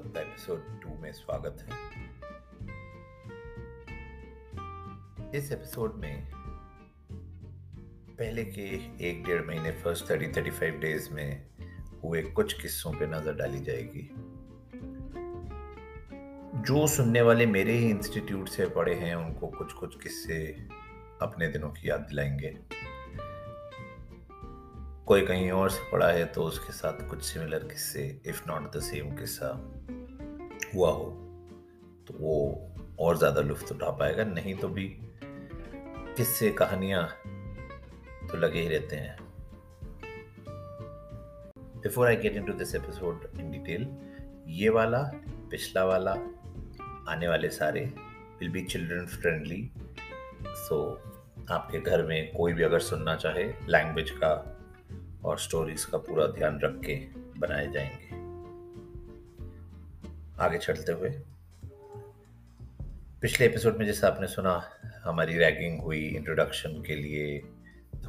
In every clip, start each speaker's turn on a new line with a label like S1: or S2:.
S1: सप्ताह episode to में स्वागत है। इस एपिसोड में पहले के एक डेढ़ महीने first thirty thirty five days में हुए कुछ किस्सों पे नज़र डाली जाएगी। जो सुनने वाले मेरे ही इंस्टीट्यूट से पढ़े हैं, उनको कुछ कुछ किस्से अपने दिनों की याद दिलाएँगे। कोई कहीं और से पढ़ा है तो उसके साथ कुछ सिमिलर किस्से इफ़ नॉट द सेम किस्सा हुआ हो तो वो और ज़्यादा लुफ्त उठा पाएगा। नहीं तो भी किस्से, कहानियाँ तो लगे ही रहते हैं। Before I get into this episode in detail ये वाला, पिछला वाला, आने वाले सारे will be children friendly so आपके घर में कोई भी अगर सुनना चाहे लैंग्वेज का और स्टोरीज का पूरा ध्यान रख के बनाए जाएँगे। आगे चलते हुए। पिछले एपिसोड में जैसा आपने सुना, हमारी रैगिंग हुई इंट्रोडक्शन के लिए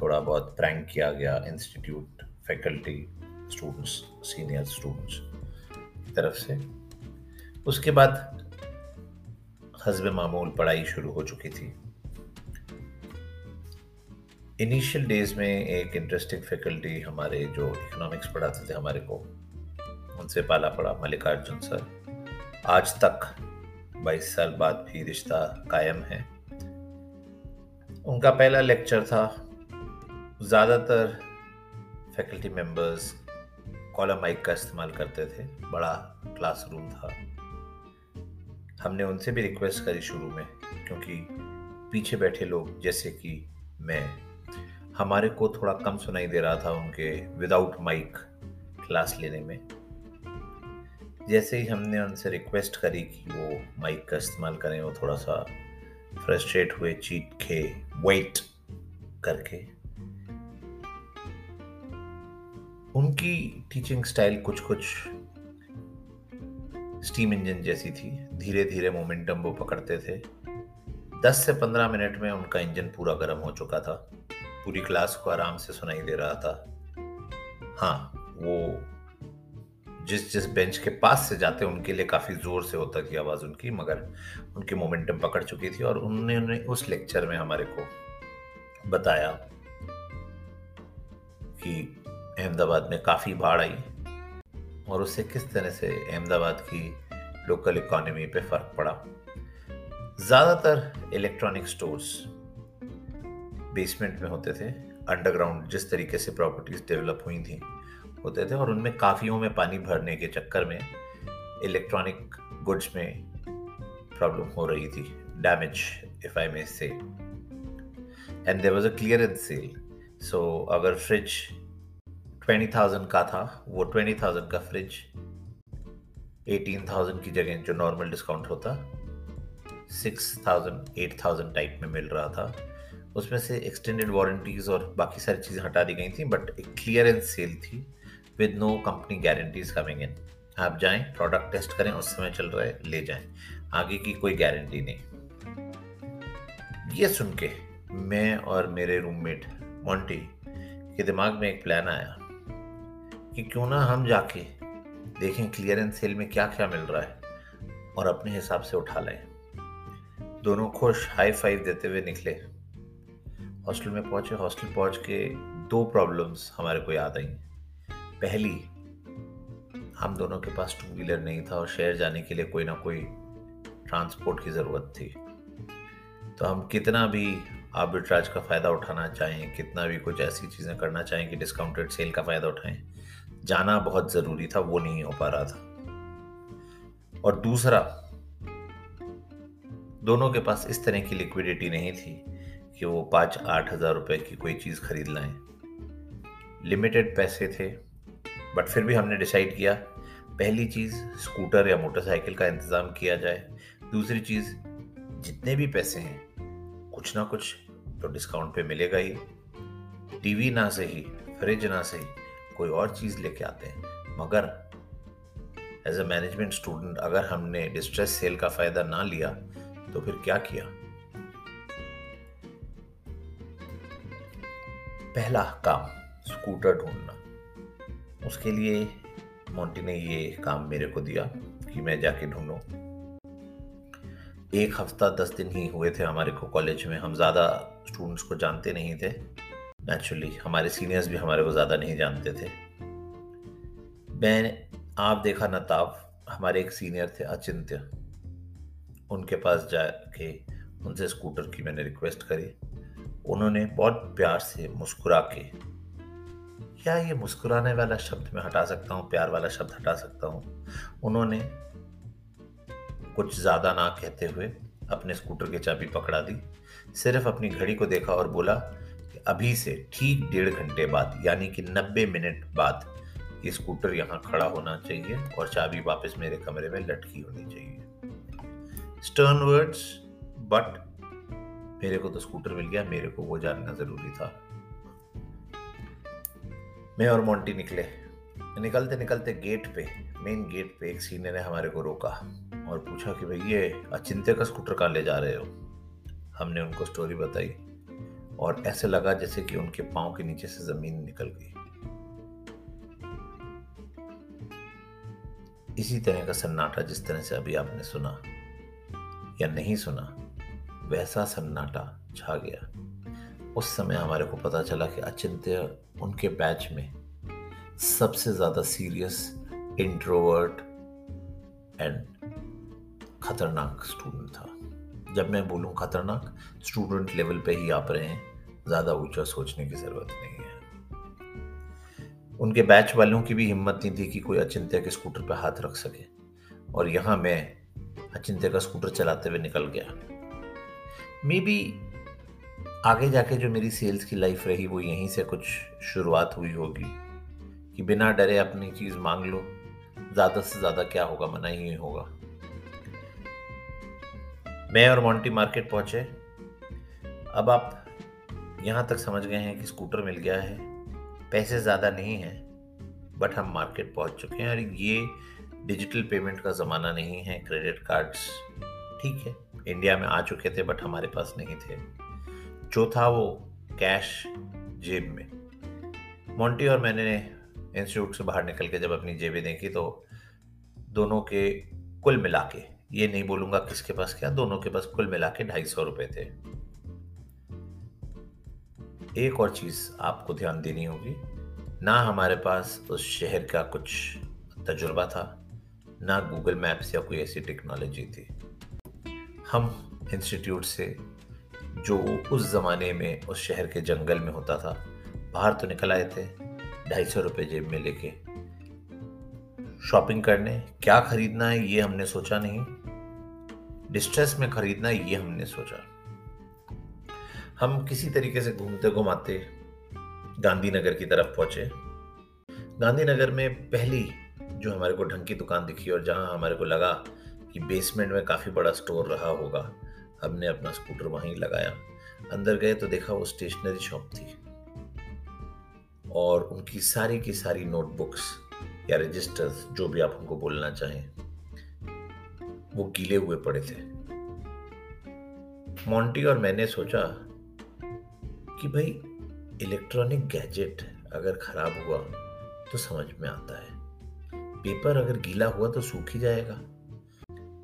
S1: थोड़ा बहुत प्रैंक किया गया institute faculty students senior students की तरफ़ से। उसके बाद हजब मामूल पढ़ाई शुरू हो चुकी थी। इनिशियल डेज़ में एक इंटरेस्टिंग फैकल्टी हमारे जो इकोनॉमिक्स पढ़ाते थे हमारे को, उनसे पाला पड़ा मल्लिकार्जुन सर। आज तक 22 साल बाद भी रिश्ता कायम है। उनका पहला लेक्चर था, ज़्यादातर फैकल्टी मेंबर्स कॉलम माइक का इस्तेमाल करते थे, बड़ा क्लासरूम था। हमने उनसे भी रिक्वेस्ट करी शुरू में, क्योंकि पीछे बैठे लोग, जैसे कि मैं हमारे को थोड़ा कम सुनाई दे रहा था उनके विदाउट माइक क्लास लेने में। जैसे ही हमने उनसे रिक्वेस्ट करी कि वो माइक का इस्तेमाल करें, वो थोड़ा सा फ्रस्ट्रेट हुए चीट खे वेट करके। उनकी टीचिंग स्टाइल कुछ कुछ स्टीम इंजन जैसी थी। धीरे धीरे मोमेंटम वो पकड़ते थे। 10 से 15 मिनट में उनका इंजन पूरा गर्म हो चुका था। पूरी क्लास को आराम से सुनाई दे रहा था। हाँ वो जिस जिस बेंच के पास से जाते उनके लिए काफ़ी ज़ोर से होता थी आवाज़ उनकी, मगर उनकी मोमेंटम पकड़ चुकी थी और उन्होंने उस लेक्चर में हमारे को बताया कि अहमदाबाद में काफ़ी बाढ़ आई और उससे किस तरह से अहमदाबाद की लोकल इकोनॉमी पे फ़र्क पड़ा। ज़्यादातर इलेक्ट्रॉनिक स्टोर्स बेसमेंट में होते थे अंडरग्राउंड जिस तरीके से प्रॉपर्टीज़ डेवलप हुई थी, होते थे और उनमें काफियों में पानी भरने के चक्कर में इलेक्ट्रॉनिक गुड्स में प्रॉब्लम हो रही थी damage if I may say and there was a clearance sale so अगर फ्रिज ट्वेंटी थाउज़ेंड का था, वो ट्वेंटी थाउज़ेंड का फ्रिज एटीन थाउज़ेंड की जगह जो नॉर्मल डिस्काउंट होता six thousand eight thousand type में मिल रहा था। उसमें से एक्सटेंडेड वारंटीज और बाकी सारी चीज़ें हटा दी गई थी बट एक क्लियरेंस सेल थी with no company guarantees coming in आप जाएँ प्रोडक्ट टेस्ट करें, उस समय चल रहा है, ले जाएँ। आगे की कोई गारंटी नहीं। ये सुन के मैं और मेरे रूममेट मोंटी के दिमाग में एक प्लान आया कि क्यों ना हम जाके देखें क्लियरेंस सेल में क्या क्या मिल रहा है और अपने हिसाब से उठा लें। दोनों खुश हाई फाइव देते हुए निकले। हॉस्टल में पहुँचे, हॉस्टल पहुँच के दो प्रॉब्लम्स हमारे को याद आई। पहली, हम दोनों के पास टू व्हीलर नहीं था और शहर जाने के लिए कोई ना कोई ट्रांसपोर्ट की ज़रूरत थी। तो हम कितना भी आर्बिट्राज का फ़ायदा उठाना चाहें, कितना भी कुछ ऐसी चीज़ें करना चाहें कि डिस्काउंटेड सेल का फ़ायदा उठाएँ, जाना बहुत ज़रूरी था, वो नहीं हो पा रहा था। और दूसरा, दोनों के पास इस तरह की लिक्विडिटी नहीं थी कि वो पाँच आठ हज़ार रुपये की कोई चीज़ खरीद लाएँ। लिमिटेड पैसे थे बट फिर भी हमने डिसाइड किया, पहली चीज़ स्कूटर या मोटरसाइकिल का इंतज़ाम किया जाए। दूसरी चीज़, जितने भी पैसे हैं, कुछ ना कुछ तो डिस्काउंट पे मिलेगा ही। टीवी ना सही फ्रिज ना सही, कोई और चीज़ लेके आते हैं। मगर एज अ मैनेजमेंट स्टूडेंट अगर हमने डिस्ट्रेस सेल का फ़ायदा ना लिया तो फिर क्या किया? पहला काम, स्कूटर ढूंढना। उसके लिए मोंटी ने ये काम मेरे को दिया कि मैं जाके ढूंढूं। एक हफ़्ता दस दिन ही हुए थे हमारे को कॉलेज में। हम ज़्यादा स्टूडेंट्स को जानते नहीं थे। नेचुरली हमारे सीनियर्स भी हमारे को ज़्यादा नहीं जानते थे। मैं आप देखा नताब हमारे एक सीनियर थे अचिंत्य। उनके पास जाके उनसे स्कूटर की मैंने रिक्वेस्ट करी। उन्होंने बहुत प्यार से मुस्कुरा के, क्या ये मुस्कुराने वाला शब्द मैं हटा सकता हूँ? प्यार वाला शब्द हटा सकता हूँ? उन्होंने कुछ ज़्यादा ना कहते हुए अपने स्कूटर की चाबी पकड़ा दी। सिर्फ़ अपनी घड़ी को देखा और बोला कि अभी से ठीक डेढ़ घंटे बाद, यानी कि नब्बे मिनट बाद, ये स्कूटर यहाँ खड़ा होना चाहिए और चाबी वापस मेरे कमरे में लटकी होनी चाहिए। स्टर्न वर्ड्स, बट मेरे को तो स्कूटर मिल गया, मेरे को वो जानना ज़रूरी था। मैं और मोंटी निकले। निकलते निकलते गेट पे मेन गेट पे एक सीनियर ने हमारे को रोका और पूछा कि भाई, ये अचिंत्य का स्कूटर कहाँ ले जा रहे हो? हमने उनको स्टोरी बताई और ऐसे लगा जैसे कि उनके पाँव के नीचे से ज़मीन निकल गई। इसी तरह का सन्नाटा जिस तरह से अभी आपने सुना या नहीं सुना वैसा सन्नाटा छा गया। उस समय हमारे को पता चला कि अचिंत्य उनके बैच में सबसे ज़्यादा सीरियस इंट्रोवर्ट एंड खतरनाक स्टूडेंट था। जब मैं बोलूँ खतरनाक स्टूडेंट लेवल पे ही आप रहे हैं, ज़्यादा ऊँचा सोचने की ज़रूरत नहीं है। उनके बैच वालों की भी हिम्मत नहीं थी कि कोई अचिंत्य के स्कूटर पर हाथ रख सके। और यहाँ मैं अचिंत्य का स्कूटर चलाते हुए निकल गया। मे बी आगे जाके जो मेरी सेल्स की लाइफ रही, वो यहीं से कुछ शुरुआत हुई होगी कि बिना डरे अपनी चीज़ मांग लो। ज़्यादा से ज़्यादा क्या होगा, मना ही होगा। मैं और मॉन्टी मार्केट पहुँचे। अब आप यहाँ तक समझ गए हैं कि स्कूटर मिल गया है। पैसे ज़्यादा नहीं हैं बट हम मार्केट पहुँच चुके हैं और ये डिजिटल पेमेंट का ज़माना नहीं है। क्रेडिट कार्ड्स ठीक है। इंडिया में आ चुके थे बट हमारे पास नहीं थे। जो था वो कैश जेब में। मोंटी और मैंने इंस्टीट्यूट से बाहर निकल के जब अपनी जेबें देखी तो दोनों के कुल मिला के, ये नहीं बोलूँगा किसके पास क्या, दोनों के पास कुल मिला के ढाई सौ रुपए थे। एक और चीज़ आपको ध्यान देनी होगी, ना हमारे पास उस शहर का कुछ तजुर्बा था, ना गूगल मैप्स या कोई ऐसी टेक्नोलॉजी थी। हम इंस्टीट्यूट से, जो उस ज़माने में उस शहर के जंगल में होता था, बाहर तो निकल आए थे, ढाई सौ रुपये जेब में लेके। शॉपिंग करने, क्या खरीदना है, ये हमने सोचा नहीं। डिस्ट्रेस में खरीदना है ये हमने सोचा। हम किसी तरीके से घूमते घुमाते गांधीनगर की तरफ़ पहुँचे। गांधीनगर में पहली जो हमारे को ढंग की दुकान दिखी और जहाँ हमारे को लगा कि बेसमेंट में काफ़ी बड़ा स्टोर रहा होगा। हमने अपना स्कूटर वहीं लगाया। अंदर गए तो देखा वो स्टेशनरी शॉप थी। और उनकी सारी की सारी नोटबुक्स या रजिस्टर्स जो भी आप उनको बोलना चाहें, वो गीले हुए पड़े थे। मोंटी और मैंने सोचा कि भाई इलेक्ट्रॉनिक गैजेट अगर खराब हुआ तो समझ में आता है। पेपर अगर गीला हुआ तो सूख ही जाएगा।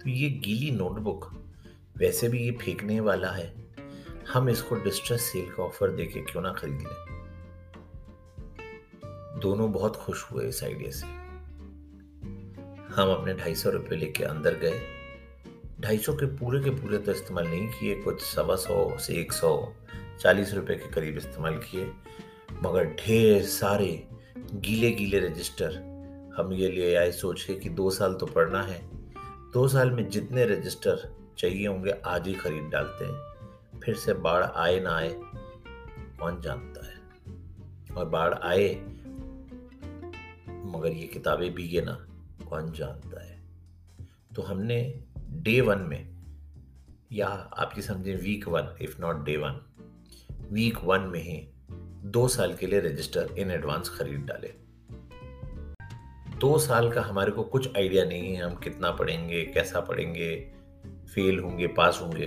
S1: तो ये गीली नोटबुक वैसे भी ये फेंकने वाला है। हम इसको डिस्ट्रेस सेल का ऑफ़र देके क्यों ना खरीद लें? दोनों बहुत खुश हुए इस आइडिया से। हम अपने ढाई सौ रुपये लेके अंदर गए। ढाई सौ के पूरे के पूरे तो इस्तेमाल नहीं किए, कुछ सवा सौ से एक सौ, चालीस रुपए के करीब इस्तेमाल किए। मगर ढेर सारे गीले गीले रजिस्टर हम ये ले आए, सोच के कि दो साल तो पढ़ना है। दो साल में जितने रजिस्टर चाहिए होंगे, आज ही खरीद डालते हैं। फिर से बाढ़ आए ना आए, कौन जानता है? और बाढ़ आए, मगर ये किताबें भीगे ना, कौन जानता है? तो हमने डे वन में, या आपकी समझे week one if not day one week one में ही दो साल के लिए रजिस्टर इन एडवांस खरीद डाले। दो साल का हमारे को कुछ आइडिया नहीं है हम कितना पढ़ेंगे, कैसा पढ़ेंगे, फेल होंगे, पास होंगे।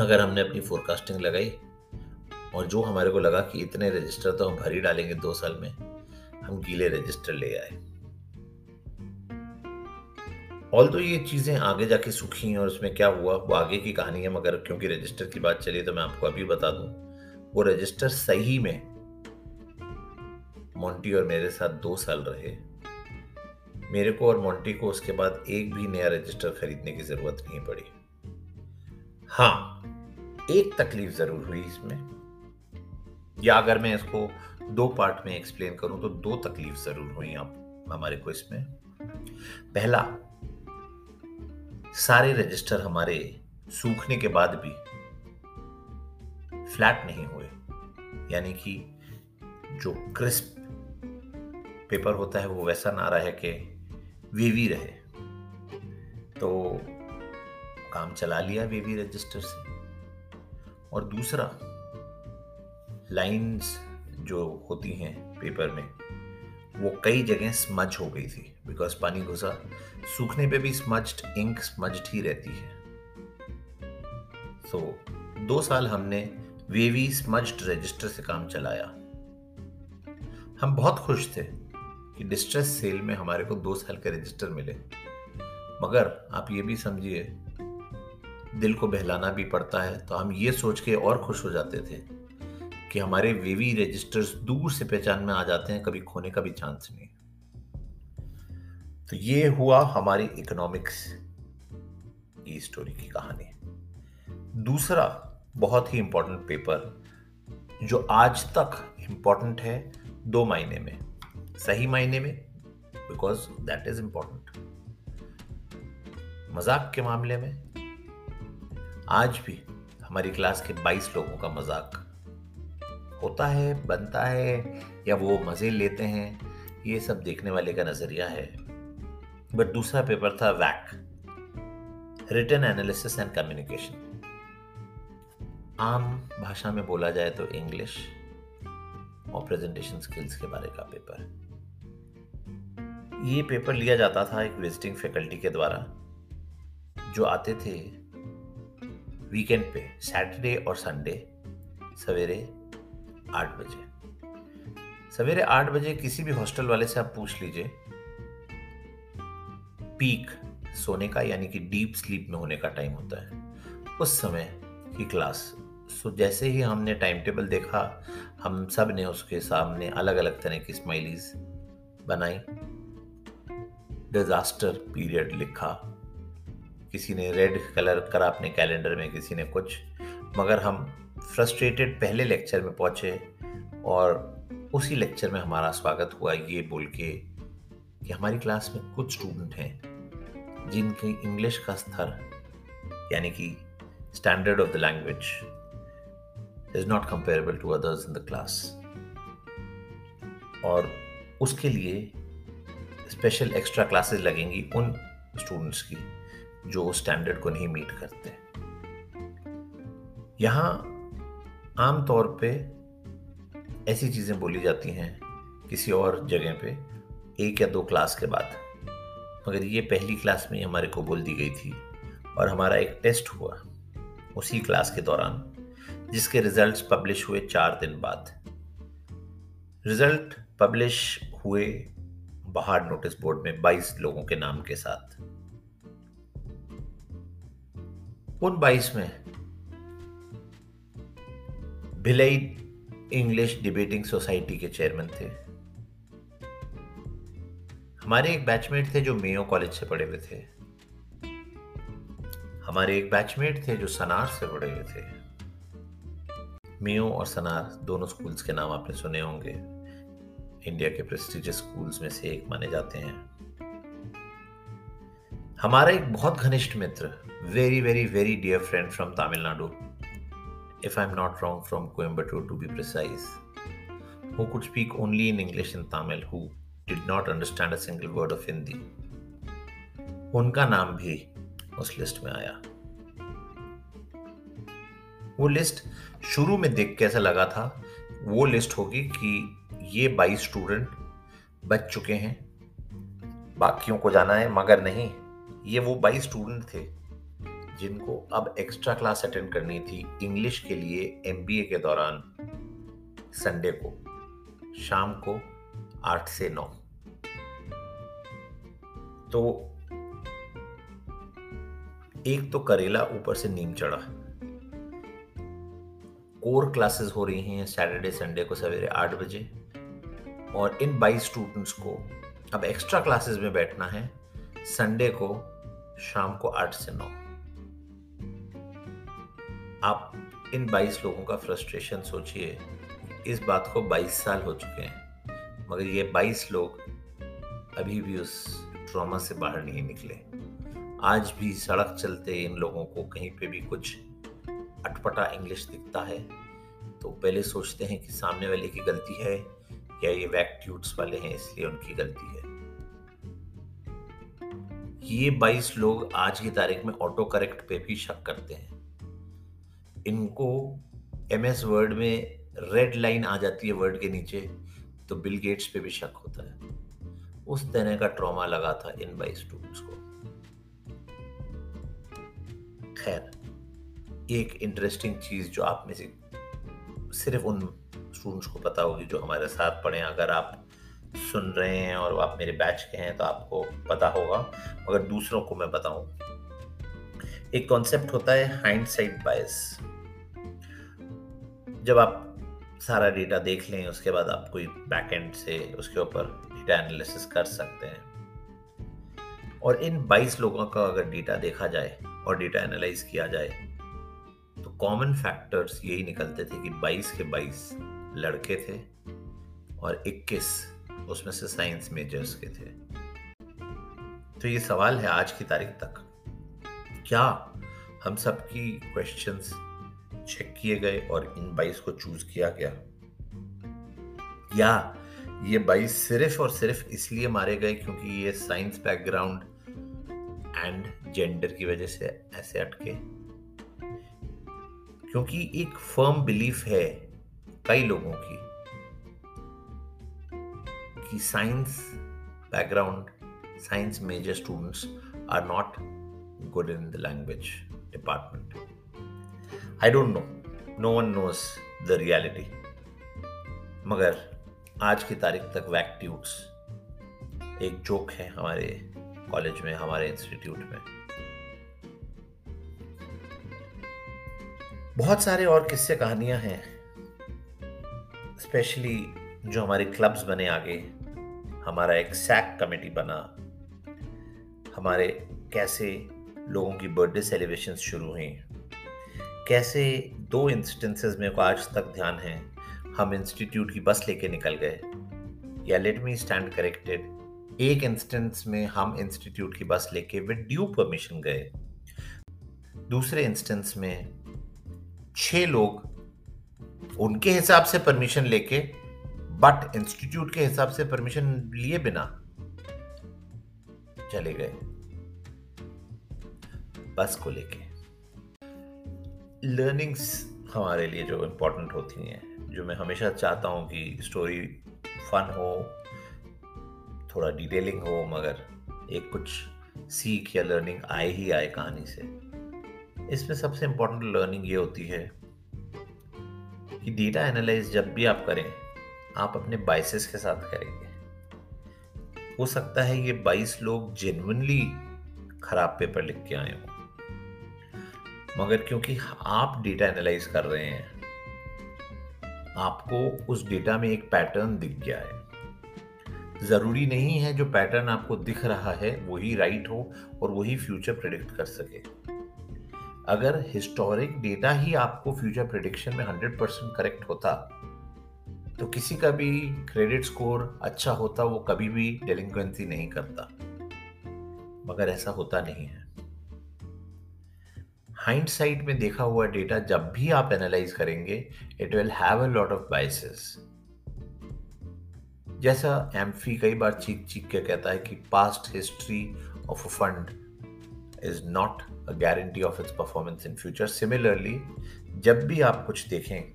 S1: अगर हमने अपनी फोरकास्टिंग लगाई और जो हमारे को लगा कि इतने रजिस्टर तो हम भर ही डालेंगे दो साल में, हम गीले रजिस्टर ले आए। ऑल तो ये चीज़ें आगे जाके सूखी हैं और उसमें क्या हुआ, वो आगे की कहानी है, मगर क्योंकि रजिस्टर की बात चली तो मैं आपको अभी बता दूँ, वो रजिस्टर सही में मोंटी और मेरे साथ दो साल रहे। मेरे को और मोंटी को उसके बाद एक भी नया रजिस्टर खरीदने की ज़रूरत नहीं पड़ी। हाँ एक तकलीफ़ ज़रूर हुई इसमें। या अगर मैं इसको दो पार्ट में एक्सप्लेन करूँ तो दो तकलीफ़ ज़रूर हुई आप, हमारे को इसमें। पहला, सारे रजिस्टर हमारे सूखने के बाद भी फ्लैट नहीं हुए। यानी कि जो क्रिस्प पेपर होता है, वो वैसा ना रहे कि वीवी रहे। तो काम चला लिया वीवी रजिस्टर से। और दूसरा लाइंस जो होती हैं पेपर में, वो कई जगह स्मज हो गई थी। बिकॉज़ पानी घुसा, सूखने पे भी स्मज्ड इंक स्मज्ड ही रहती है। तो दो साल हमने वेवी स्मज्ड रजिस्टर से काम चलाया। हम बहुत खुश थे। कि डिस्ट्रेस सेल में हमारे को दो साल के रजिस्टर मिले। मगर आप ये भी समझिए, दिल को बहलाना भी पड़ता है तो हम ये सोच के और खुश हो जाते थे कि हमारे वेवी रजिस्टर्स दूर से पहचान में आ जाते हैं, कभी खोने का भी चांस नहीं तो ये हुआ हमारी इकोनॉमिक्स की स्टोरी की कहानी। दूसरा बहुत ही इंपॉर्टेंट पेपर जो आज तक इंपॉर्टेंट है दो महीने में। सही मायने में बिकॉज़ दैट इज़ इंपॉर्टेंट मज़ाक के मामले में, आज भी हमारी क्लास के 22 लोगों का मज़ाक होता है, बनता है, या वो मज़े लेते हैं, ये सब देखने वाले का नज़रिया है। बट दूसरा पेपर था back return analysis and communication आम भाषा में बोला जाए तो इंग्लिश और प्रेजेंटेशन स्किल्स के बारे का पेपर ये पेपर लिया जाता था एक विजिटिंग फैकल्टी के द्वारा, जो आते थे वीकेंड पे सैटरडे और संडे सवेरे आठ बजे। सवेरे आठ बजे किसी भी हॉस्टल वाले से आप पूछ लीजिए पीक सोने का, यानी कि डीप स्लीप में होने का टाइम होता है। उस समय की क्लास सो जैसे ही हमने टाइम टेबल देखा, हम सबने उसके सामने अलग अलग तरह की स्माइलीज बनाई। डिजास्टर पीरियड लिखा। किसी ने रेड कलर करा अपने कैलेंडर में, किसी ने कुछ। मगर हम फ्रस्ट्रेटेड पहले लेक्चर में पहुँचे और उसी लेक्चर में हमारा स्वागत हुआ ये बोल के कि हमारी क्लास में कुछ स्टूडेंट हैं जिनके इंग्लिश का स्तर, यानी कि standard of the language is not comparable to others in the class और उसके लिए स्पेशल एक्स्ट्रा क्लासेस लगेंगी उन स्टूडेंट्स की, जो स्टैंडर्ड को नहीं मीट करते। यहाँ आमतौर पे ऐसी चीज़ें बोली जाती हैं किसी और जगह पे, एक या दो क्लास के बाद। मगर ये पहली क्लास में ही हमारे को बोल दी गई थी और हमारा एक टेस्ट हुआ उसी क्लास के दौरान, जिसके रिजल्ट्स पब्लिश हुए चार दिन बाद। रिज़ल्ट पब्लिश हुए बाहर नोटिस बोर्ड में 22 लोगों के नाम के साथ। उन 22 में भिलई इंग्लिश डिबेटिंग सोसाइटी के चेयरमैन थे। हमारे एक बैचमेट थे जो मेयो कॉलेज से पढ़े हुए थे। हमारे एक बैचमेट थे जो सनार से पढ़े हुए थे। मेयो और सनार दोनों स्कूल्स के नाम आपने सुने होंगे। इंडिया के प्रेस्टिजियस स्कूल्स में से एक माने जाते हैं। हमारा एक बहुत घनिष्ठ मित्र very very very dear friend from Tamil Nadu if I am not wrong from Coimbatore to be precise who could speak only in English in Tamil who did not understand a single word of Hindi उनका नाम भी उस list में आया। वो list शुरू में देख ऐसा लगा था, वो लिस्ट होगी कि ये 22 स्टूडेंट बच चुके हैं। बाकियों को जाना है, मगर नहीं, ये वो 22 स्टूडेंट थे जिनको अब एक्स्ट्रा क्लास अटेंड करनी थी इंग्लिश के लिए एमबीए के दौरान संडे को, शाम को आठ से नौ। तो एक तो करेला ऊपर से नीम चढ़ा। कोर क्लासेस हो रही हैं सैटरडे संडे को सवेरे आठ बजे। और इन बाईस स्टूडेंट्स को अब एक्स्ट्रा क्लासेस में बैठना है संडे को, शाम को आठ से नौ। आप इन 22 लोगों का फ्रस्ट्रेशन सोचिए, इस बात को 22 साल हो चुके हैं, मगर ये 22 लोग अभी भी उस ट्रॉमा से बाहर नहीं निकले। आज भी सड़क चलते इन लोगों को कहीं पे भी कुछ अटपटा इंग्लिश दिखता है तो पहले सोचते हैं कि सामने वाले की गलती है या ये वैक्ट्यूट्स वाले हैं, इसलिए उनकी गलती है। ये 22 लोग आज की तारीख में ऑटो करेक्ट पे भी शक करते हैं। इनको एम एस वर्ड में रेड लाइन आ जाती है वर्ड के नीचे तो बिल गेट्स पे भी शक होता है। उस तरह का ट्रॉमा लगा था इन बाई स्टूडेंट्स को। खैर, एक इंटरेस्टिंग चीज़ जो आप में से, सिर्फ़ उन स्टूडेंट्स को पता होगी जो हमारे साथ पढ़े अगर आप सुन रहे हैं और आप मेरे बैच के हैं तो आपको पता होगा। मगर दूसरों को मैं बताऊँ। एक कॉन्सेप्ट होता है हाइंड साइड बायस जब आप सारा डेटा देख लें, उसके बाद आप कोई बैकएंड से उसके ऊपर डेटा एनालिसिस कर सकते हैं। और इन 22 लोगों का अगर डेटा देखा जाए और डेटा एनालाइज किया जाए तो कॉमन फैक्टर्स यही निकलते थे कि 22 के 22 लड़के थे और 21 उसमें से साइंस मेजर्स के थे। तो ये सवाल है आज की तारीख तक। क्या हम सबकी क्वेश्चंस चेक किए गए और इन बाईस को चूज़ किया गया? या ये बाईस सिर्फ़ और सिर्फ़ इसलिए मारे गए क्योंकि ये साइंस बैकग्राउंड एंड जेंडर की वजह से ऐसे अटके? क्योंकि एक फर्म बिलीफ है कई लोगों की, कि science background science major students are not good in the language department I don't know no one knows the reality मगर आज की तारीख तक वैक्ट्यूट्स एक जोक है हमारे कॉलेज में, हमारे इंस्टीट्यूट में। बहुत सारे और किस्से कहानियाँ हैं। स्पेशली जो हमारे क्लब्स बने आगे, हमारा एक सैक कमेटी बना, हमारे कैसे लोगों की बर्थडे सेलिब्रेशन शुरू हुई, कैसे दो इंस्टेंसेस मेरे को आज तक ध्यान है, हम इंस्टीट्यूट की बस लेके निकल गए, या लेट मी स्टैंड करेक्टेड एक इंस्टेंस में हम इंस्टीट्यूट की बस लेके विद ड्यू परमिशन गए, दूसरे इंस्टेंस में छह लोग उनके हिसाब से परमिशन लेके बट इंस्टीट्यूट के हिसाब से परमिशन लिए बिना चले गए। बस को लेके। लर्निंग्स हमारे लिए जो इम्पोर्टेंट होती हैं, जो मैं हमेशा चाहता हूँ कि स्टोरी फन हो, थोड़ा डिटेलिंग हो, मगर एक कुछ सीख या लर्निंग आए ही आए कहानी से। इसमें सबसे इम्पोर्टेंट लर्निंग ये होती है कि डेटा एनालाइज जब भी आप करें, आप अपने बाइसेस के साथ करेंगे। हो सकता है ये 22 लोग जेनुअनली खराब पेपर लिख के आए हों। मगर क्योंकि आप डेटा एनालाइज कर रहे हैं, आपको उस डेटा में एक पैटर्न दिख गया है। ज़रूरी नहीं है जो पैटर्न आपको दिख रहा है, वही राइट हो और वही फ्यूचर प्रिडिक्ट कर सके। अगर हिस्टोरिक डेटा ही आपको फ्यूचर प्रिडिक्शन में 100 परसेंट करेक्ट होता तो किसी का भी क्रेडिट स्कोर अच्छा होता, वो कभी भी डेलिंक्वेंसी नहीं करता। मगर ऐसा होता नहीं है। हाइंड साइड में देखा हुआ डेटा जब भी आप एनालाइज करेंगे it will have a lot of biases जैसा एम्फी कई बार चीख चीख के कहता है कि past history of a fund is not guarantee of its performance in future similarly जब भी आप कुछ देखें,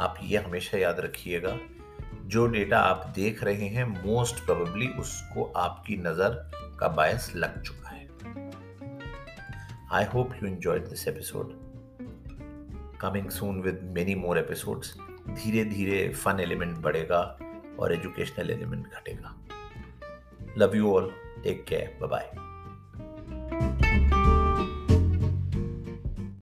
S1: आप ये हमेशा याद रखिएगा, जो डेटा आप देख रहे हैं मोस्ट प्रोबेबली उसको आपकी नज़र का बायस लग चुका है। I hope you enjoyed this episode. Coming soon with many more episodes. धीरे धीरे फन एलिमेंट बढ़ेगा और एजुकेशनल एलिमेंट घटेगा। Love you all take care bye bye